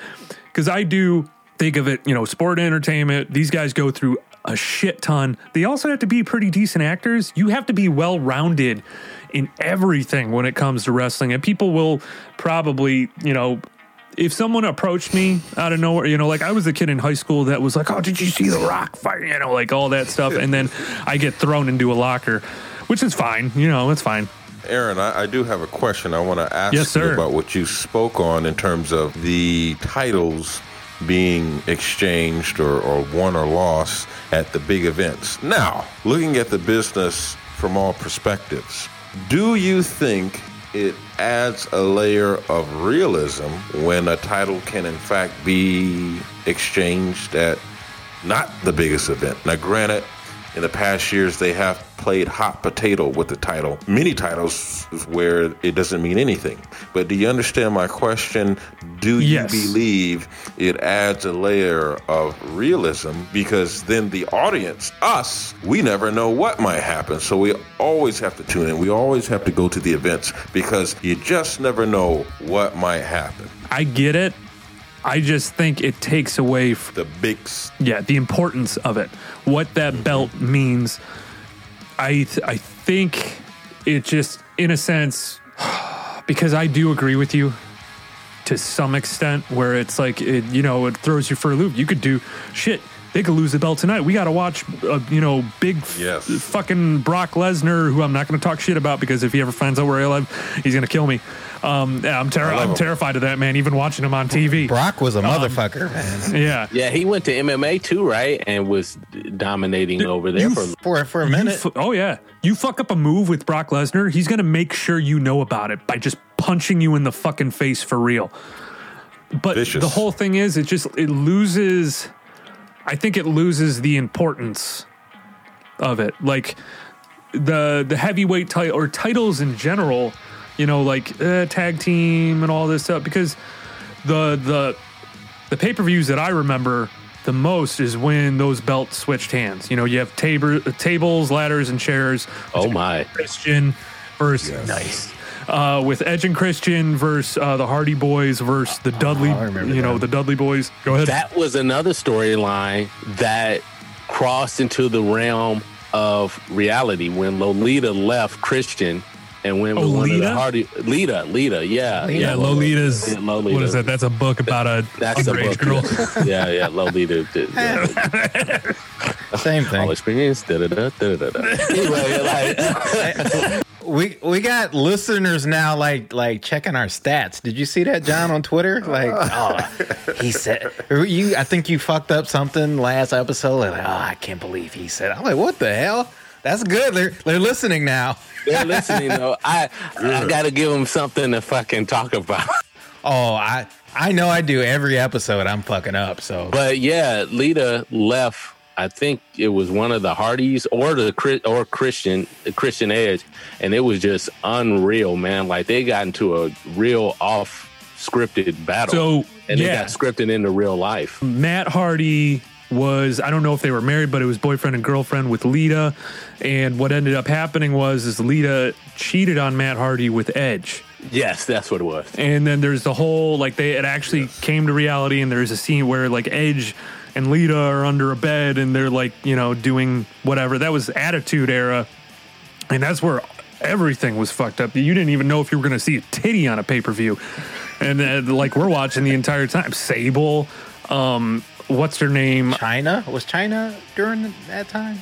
because I do think of it, you know, sport entertainment. These guys go through a shit ton. They also have to be pretty decent actors. You have to be well rounded in everything when it comes to wrestling, and people will probably, you know. If someone approached me out of nowhere, you know, like I was a kid in high school that was like, "Oh, did you see the Rock fight?" You know, like all that stuff, and then I get thrown into a locker, which is fine. You know, it's fine. Aaron, I, I do have a question I want to ask Yes, you about what you spoke on in terms of the titles being exchanged or, or won or lost at the big events. Now, looking at the business from all perspectives, do you think it adds a layer of realism when a title can, in fact, be exchanged at not the biggest event? Now, granted, in the past years, they have played hot potato with the title. Many titles where it doesn't mean anything. But do you understand my question? Do you Yes. believe it adds a layer of realism? Because then the audience, us, we never know what might happen. So we always have to tune in. We always have to go to the events because you just never know what might happen. I get it. I just think it takes away f- The big yeah, the importance of it, what that mm-hmm. belt means. I th- I think it just, in a sense, because I do agree with you to some extent, where it's like it, you know, it throws you for a loop. You could do shit. They could lose the belt tonight. We got to watch, uh, you know, big f- fucking Brock Lesnar, who I'm not going to talk shit about because if he ever finds out where I live, he's going to kill me. Um, yeah, I'm, ter- I'm terrified of that man. Even watching him on TV. Brock was a motherfucker, man. Yeah, Yeah, he went to MMA too, right? And was dominating over there you for For for a minute. fu- oh yeah, you fuck up a move with Brock Lesnar, he's gonna make sure you know about it by just punching you in the fucking face for real. But Vicious. the whole thing is, it just it loses. I think it loses the importance of it. Like the the heavyweight title or titles in general, you know, like uh, tag team and all this stuff. Because the the the pay per views that I remember the most is when those belts switched hands. You know, you have tabor, tables, ladders, and chairs. oh my, Christian versus nice. Uh, with Edge and Christian versus uh, the Hardy Boys versus the Dudley. I remember you know, that. the Dudley Boys. Go ahead. That was another storyline that crossed into the realm of reality when Lolita left Christian and went Oh, with one of the Hardy Lita, Lita, yeah, yeah, Lolita's. Yeah, Lolita. What is that? That's a book about a That's the underage book. girl. yeah, yeah, Lolita. did- yeah. Same All thing. experience. Da, da, da, da, da, da. Anyway, like, We we got listeners now like like checking our stats. Did you see that, John, on Twitter? Like, oh, he said you. I think you fucked up something last episode. Like, oh, I can't believe he said. I'm like, what the hell? That's good. They're they're listening now. they're listening though. I I gotta give them something to fucking talk about. Oh, I I know I do every episode. I'm fucking up. So But yeah, Lita left. I think it was one of the Hardys or the or Christian Christian Edge, and it was just unreal, man. Like they got into a real off scripted battle, So, and yeah. they got scripted into real life. Matt Hardy was I don't know if they were married, but it was boyfriend and girlfriend with Lita. And what ended up happening was is Lita cheated on Matt Hardy with Edge. Yes, that's what it was. And then there's the whole like they it actually came to reality and there's a scene where like Edge and Lita are under a bed and they're like, you know, doing whatever. That was attitude era. And that's where everything was fucked up. You didn't even know if you were going to see a titty on a pay-per-view. And uh, like we're watching the entire time. Sable, um what's her name? Chyna was Chyna during that time.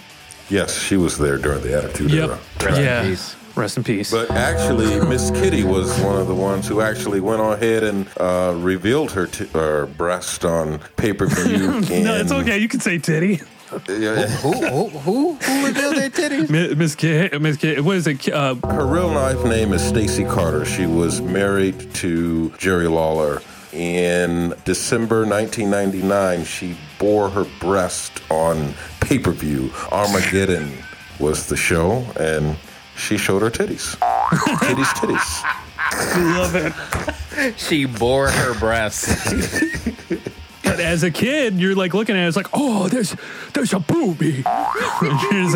Yes, she was there during the Attitude Yep. Era. Rest in peace. Rest in peace. But actually, Miss Kitty was one of the ones who actually went on ahead and uh, revealed her, t- her breast on pay per view. no, it's okay. You can say titty. Yeah, Who who who who revealed their titties? Miss K, Miss K, what is it? Uh, her real life name is Stacy Carter. She was married to Jerry Lawler. In December 1999, she bore her breast on pay per view. Armageddon was the show, and she showed her titties. titties, titties. love it. She bore her breasts. But as a kid, you're like looking at it, it's like, oh, there's there's a booby. Was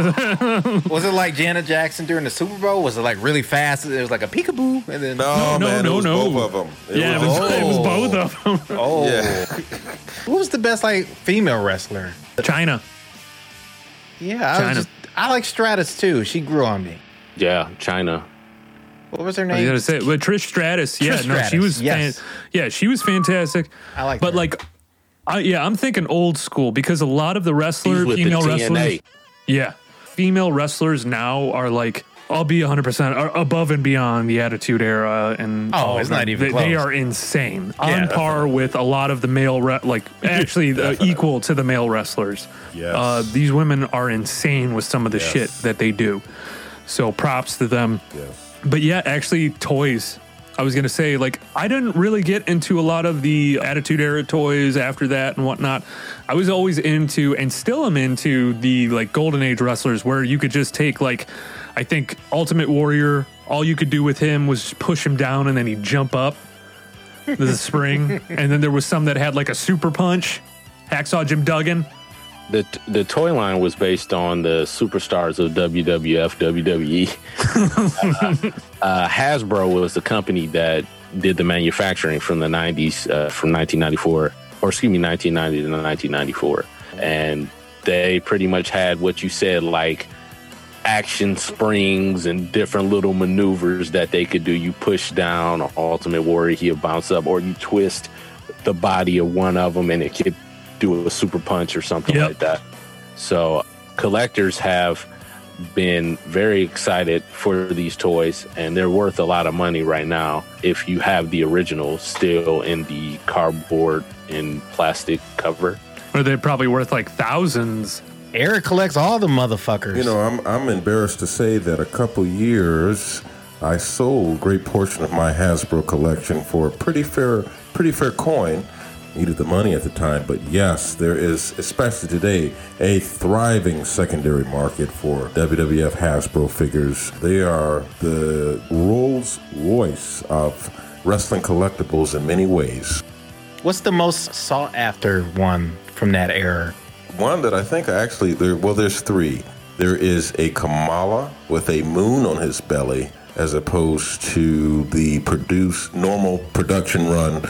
it like Janet Jackson during the Super Bowl? Was it like really fast? It was like a peekaboo, and then No, no, man, no, it was no. both of them. It yeah, it was was, it was Oh. both of them. oh, Yeah. what was the best like female wrestler? Chyna. Yeah, I, Chyna. was just, I like Stratus too. She grew on me. Yeah, Chyna. What was her I name? gotta say, but Trish Stratus, yeah, Trish no, she Stratus, was, yes. fan- yeah, she was fantastic. I like but her. like, I, yeah, I'm thinking old school because a lot of the He's wrestler the female wrestlers, yeah, female wrestlers now are like I'll be 100% above and beyond the Attitude Era and Oh, it's not even they, they are insane Yeah. on par with a lot of the male re- like actually uh, equal to the male wrestlers Yes. uh, these women are insane with some of the Yes. shit that they do so props to them Yes. but yeah, actually, toys. I was gonna say, like, I didn't really get into a lot of the Attitude Era toys after that and whatnot. I was always into, and still am into, the like Golden Age wrestlers, where you could just take like, I think Ultimate Warrior. All you could do with him was push him down, and then he'd jump up the spring. And then there was some that had like a super punch. Hacksaw Jim Duggan. The the toy line was based on the superstars of WWF, WWE. uh, Hasbro was the company that did the manufacturing from the 90s, uh, from 1994, or excuse me, 1990 to 1994. And they pretty much had what you said, like action springs and different little maneuvers that they could do. You push down Ultimate Warrior, he'll bounce up, or you twist the body of one of them and it could do a super punch or something Yep. like that. So collectors have been very excited for these toys and they're worth a lot of money right now if you have the original still in the cardboard and plastic cover. Or they're probably worth like thousands. Eric collects all the motherfuckers. You know, I'm I'm embarrassed to say that a couple years I sold a great portion of my Hasbro collection for a pretty fair pretty fair coin. Needed the money at the time, but yes, there is, especially today, a thriving secondary market for WWF Hasbro figures. They are the Rolls Royce of wrestling collectibles in many ways. What's the most sought after one from that era? One that I think actually there well there's three. There is a Kamala with a moon on his belly as opposed to the produce normal production run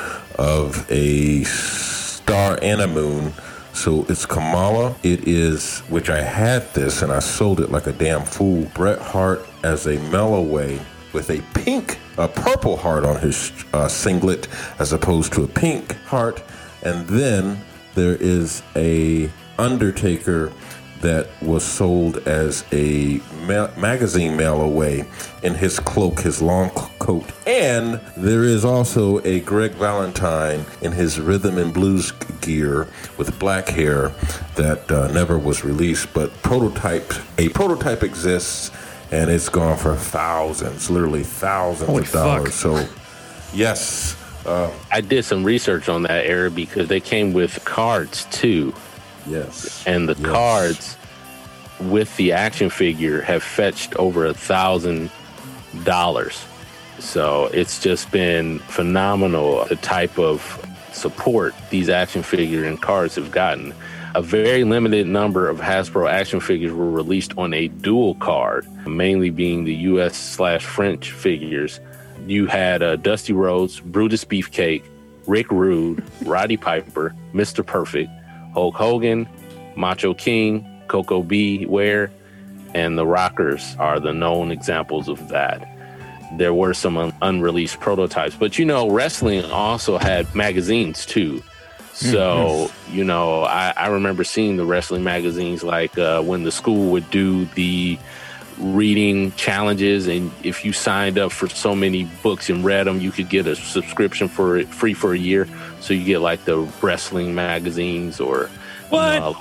of a star and a moon. So it's Kamala. It is which I had this and I sold it like a damn fool. Bret Hart as a mail-away with a pink, a purple heart on his uh, singlet as opposed to a pink heart. And then there is a Undertaker that was sold as a ma- magazine mail away in his cloak, his long coat. And there is also a Greg Valentine in his rhythm and blues gear with black hair that uh, never was released, but prototype a prototype exists and it's gone for thousands, literally thousands Holy of dollars. fuck. So, yes, uh, I did some research on that era because they came with cards too. Yes, and the yes. cards with the action figure have fetched over a thousand dollars. So it's just been phenomenal the type of support these action figure and cards have gotten. A very limited number of Hasbro action figures were released on a dual card, mainly being the US slash French figures. You had uh, Dusty Rhodes, Brutus Beefcake, Rick Rude, Roddy Piper, Mr. Perfect, Hulk Hogan, Macho King, Coco B. Ware, and the Rockers are the known examples of that. There were some un- unreleased prototypes, but you know, wrestling also had magazines too. So, you know, I, I remember seeing the wrestling magazines like uh, when the school would do the reading challenges, and if you signed up for so many books and read them, you could get a subscription for it free for a year. So you get like the wrestling magazines or What? know,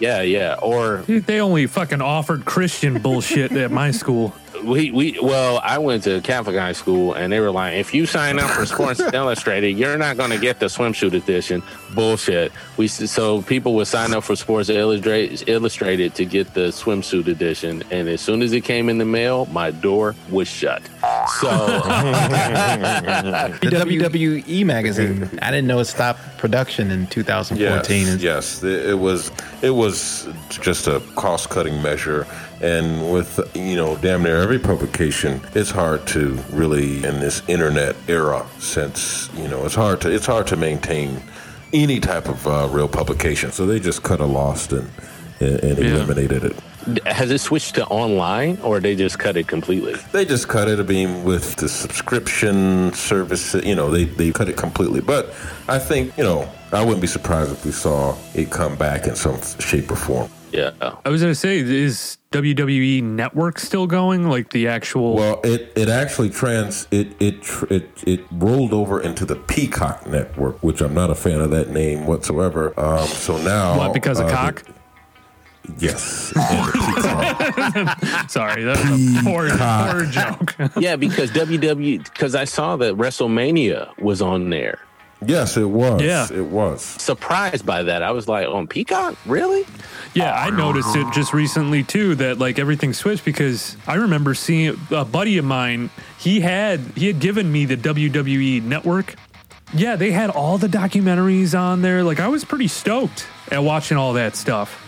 yeah, yeah. Or Dude, they only fucking offered Christian bullshit at my school. We we well, I went to Catholic high school and they were like, if you sign up for Sports Illustrated, you're not going to get the swimsuit edition. Bullshit. We so people would sign up for Sports Illustrated Illustrated to get the swimsuit edition, and as soon as it came in the mail, my door was shut. So The WWE magazine. I didn't know it stopped production in 2014. Yes, yes. It it was it was just a cost cutting measure, and with you know damn near every publication, it's hard to really in this internet era since you know it's hard to it's hard to maintain any type of uh, real publication. So they just cut a lost and and, and Yeah. eliminated it. Has it switched to online, or they just cut it completely? They just cut it. I mean, with the subscription service, you know, they, they cut it completely. But I think, you know, I wouldn't be surprised if we saw it come back in some shape or form. Yeah. I was gonna say, is WWE Network still going? Like the actual? Well, it, it actually trans it it it it rolled over into the Peacock Network, which I'm not a fan of that name whatsoever. Um, so now, what? Because of uh, cock? the- yes. And. Sorry, that's a poor, poor joke. Yeah, because WWE, because I saw that WrestleMania was on there. Yes, it was. Yeah. it was. Surprised by that. I was like, on Peacock? Really? Yeah, I noticed it just recently too that like everything switched because I remember seeing a buddy of mine. He had he had given me the WWE network. Yeah, they had all the documentaries on there. Like I was pretty stoked at watching all that stuff.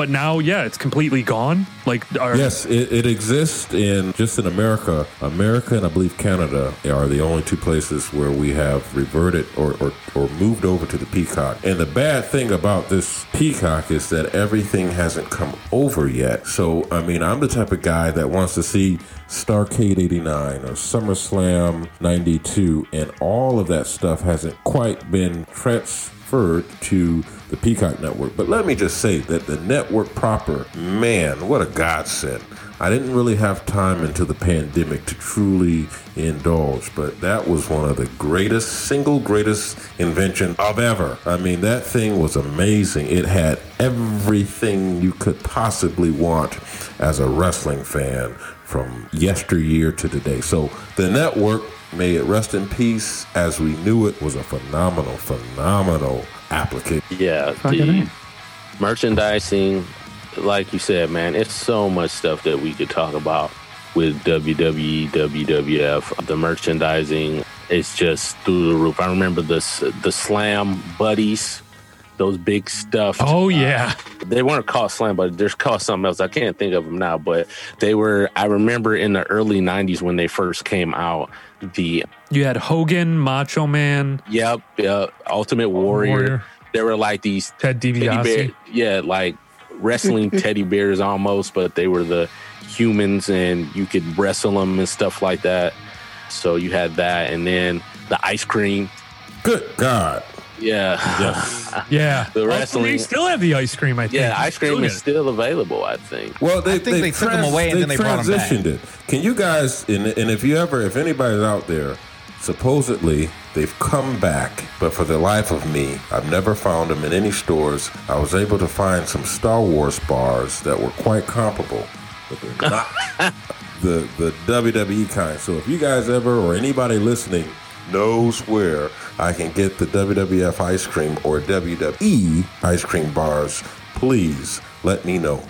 But now, yeah, it's completely gone. Like, Yes, it, it exists in just in America. America and I believe Canada are the only two places where we have reverted or, or, or moved over to the Peacock. And the bad thing about this Peacock is that everything hasn't come over yet. So, I mean, I'm the type of guy that wants to see Starcade 89 or SummerSlam 92, and all of that stuff hasn't quite been transferred to the Peacock Network. But let me just say that the network proper, man, what a godsend. I didn't really have time until the pandemic to truly indulge, but that was one of the greatest, single greatest invention of ever. I mean, that thing was amazing. It had everything you could possibly want as a wrestling fan from yesteryear to today. So the network, may it rest in peace, as we knew it, was a phenomenal, phenomenal application. Yeah. The merchandising, like you said, man, it's so much stuff that we could talk about with WWE, WWF. The merchandising is just through the roof. I remember the the Slam Buddies, those big stuff. oh uh, yeah, they weren't called slam, but they're called something else. I can't think of them now, but they were. I remember in the early '90s when they first came out. The you had Hogan, Macho Man, yep, yep Ultimate Warrior. Warrior. There were like these Ted teddy bear, yeah, like wrestling teddy bears almost, but they were the humans, and you could wrestle them and stuff like that. So you had that, and then the ice cream. Good God. Yeah, Yes. Yeah, The wrestling- they still have the ice cream. I think. yeah, ice cream Still is get still available. I think. Well, they, I think they took them away and then they brought 'em back. transitioned it. Can you guys, and, and if you ever, if anybody's out there, supposedly they've come back, but for the life of me, I've never found them in any stores. I was able to find some Star Wars bars that were quite comparable, but they're not the the WWE kind. So if you guys ever or anybody listening knows where I can get the WWF ice cream or WWE ice cream bars, please let me know.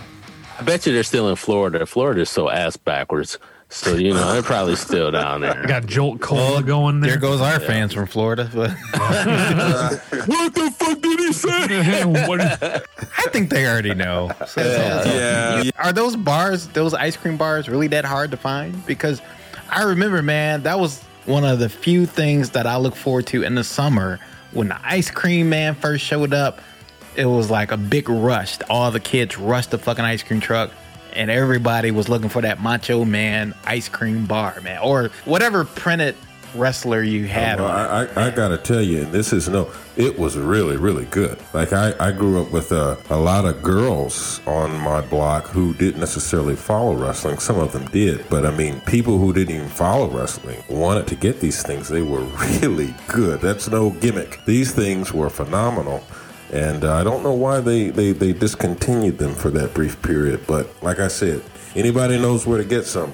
I bet you they're still in Florida. Florida's so ass backwards. So, you know, they're probably still down there. Got Jolt Cola going there. There goes our fans from Florida. What the fuck did he say? I think they already know. So- yeah. Are those bars, those ice cream bars, really that hard to find? Because I remember, man, that was one of the few things that I look forward to in the summer when the ice cream man first showed up. It was like a big rush. All the kids rushed the fucking ice cream truck, and everybody was looking for that Macho Man ice cream bar, man, or whatever printed wrestler you had. Well, on. I, I, I gotta tell you, and this is no, it was really, really good. Like I, I grew up with a, a lot of girls on my block who didn't necessarily follow wrestling. Some of them did, but I mean, people who didn't even follow wrestling wanted to get these things. They were really good. That's no gimmick. These things were phenomenal. And uh, I don't know why they, they, they discontinued them for that brief period. But like I said, anybody knows where to get some,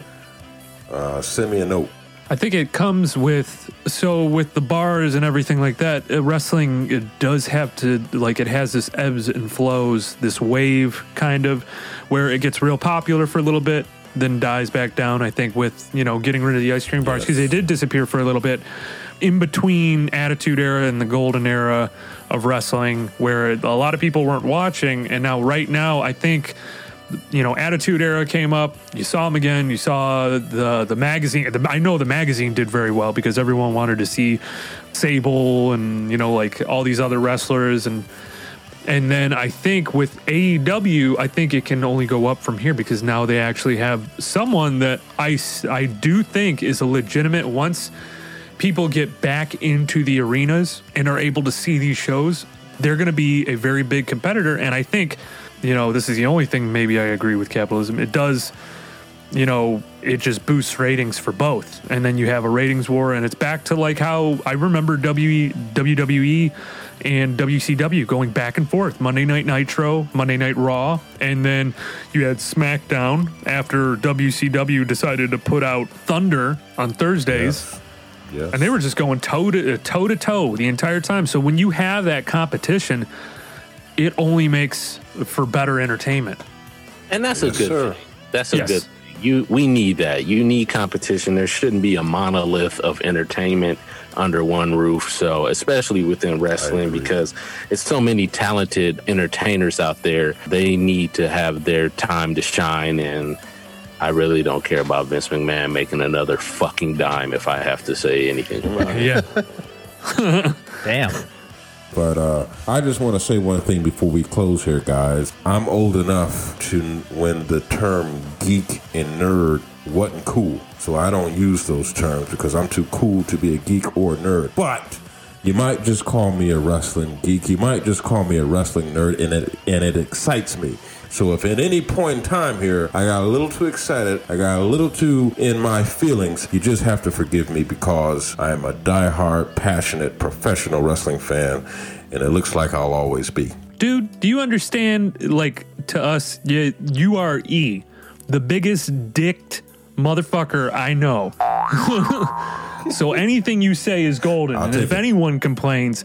uh, send me a note. I think it comes with so with the bars and everything like that. uh, Wrestling it does have to like it has this ebbs and flows, this wave kind of where it gets real popular for a little bit, then dies back down. I think with you know getting rid of the ice cream bars because they did disappear for a little bit in between Attitude Era and the Golden Era of wrestling, where a lot of people weren't watching, and now right now I think you know, Attitude Era came up. You saw him again. You saw the the magazine. The, I know the magazine did very well because everyone wanted to see Sable and you know like all these other wrestlers and And then I think with AEW, I think it can only go up from here because now they actually have someone that I I do think is a legitimate once people get back into the arenas and are able to see these shows, they're going to be a very big competitor. And I think, you know, this is the only thing maybe I agree with capitalism. It does, you know, it just boosts ratings for both. And then you have a ratings war, and it's back to like how I remember WWE, and WCW going back and forth Monday Night Nitro, Monday Night Raw, and then you had SmackDown after WCW decided to put out Thunder on Thursdays Yes. and they were just going toe to toe to toe the entire time. So when you have that competition, it only makes for better entertainment. And that's a good sir. thing. That's a Yes. good thing. You we need that. You need competition. There shouldn't be a monolith of entertainment under one roof. So especially within wrestling because it's so many talented entertainers out there. They need to have their time to shine and I really don't care about Vince McMahon making another fucking dime if I have to say anything about it. Yeah. Damn. But uh, I just want to say one thing before we close here, guys. I'm old enough to when the term geek and nerd wasn't cool. So I don't use those terms because I'm too cool to be a geek or a nerd. But you might just call me a wrestling geek. You might just call me a wrestling nerd, and it and it excites me. So if at any point in time here I got a little too excited, I got a little too in my feelings, you just have to forgive me because I am a diehard, passionate, professional wrestling fan, and it looks like I'll always be. Dude, do you understand? Like, to us, you, you are E, the biggest dicked motherfucker I know. so anything you say is golden. and if it. anyone complains,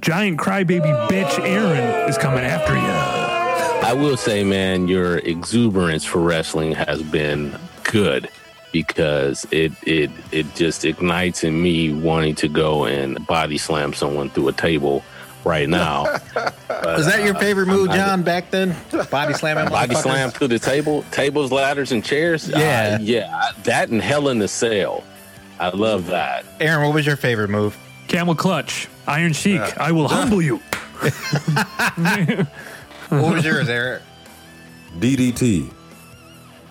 giant crybaby bitch Aaron is coming after you. I will say, man, your exuberance for wrestling has been good because it it it just ignites in me wanting to go and body slam someone through a table right now. Was that your favorite move, John, back then? Body slamming body slam through the table, tables, ladders, and chairs. Yeah. Uh, yeah, that and Hell in the Cell. I love that. Aaron, what was your favorite move? Camel clutch, Iron Sheik, I will humble you. What was yours, Eric? DDT.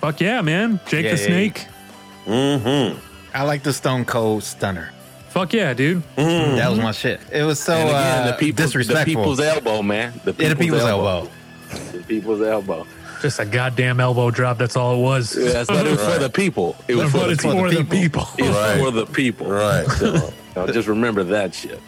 Fuck yeah, man. Jake Yeah, the yeah, Snake. I like the Stone Cold Stunner. Fuck yeah, dude. That was my shit. It was so And again, uh, the people, the disrespectful. people's elbow, man. The people's, yeah, the people's elbow. The people's elbow. Just a goddamn elbow drop. That's all it was. Yeah, but it was for the people. It was But for the it's people. for the people. It's Right. for the people. Right. So, now just remember that shit.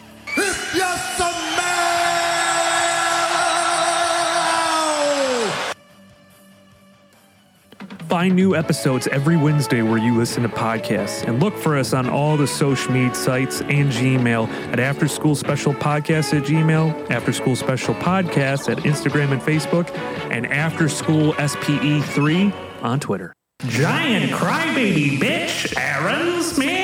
Find new episodes every Wednesday where you listen to podcasts and look for us on all the social media sites and Gmail at After School Special Podcast at Gmail, After School Special Podcast at Instagram and Facebook, and After School SPE3 on Twitter. Giant crybaby bitch, Aaron Smith.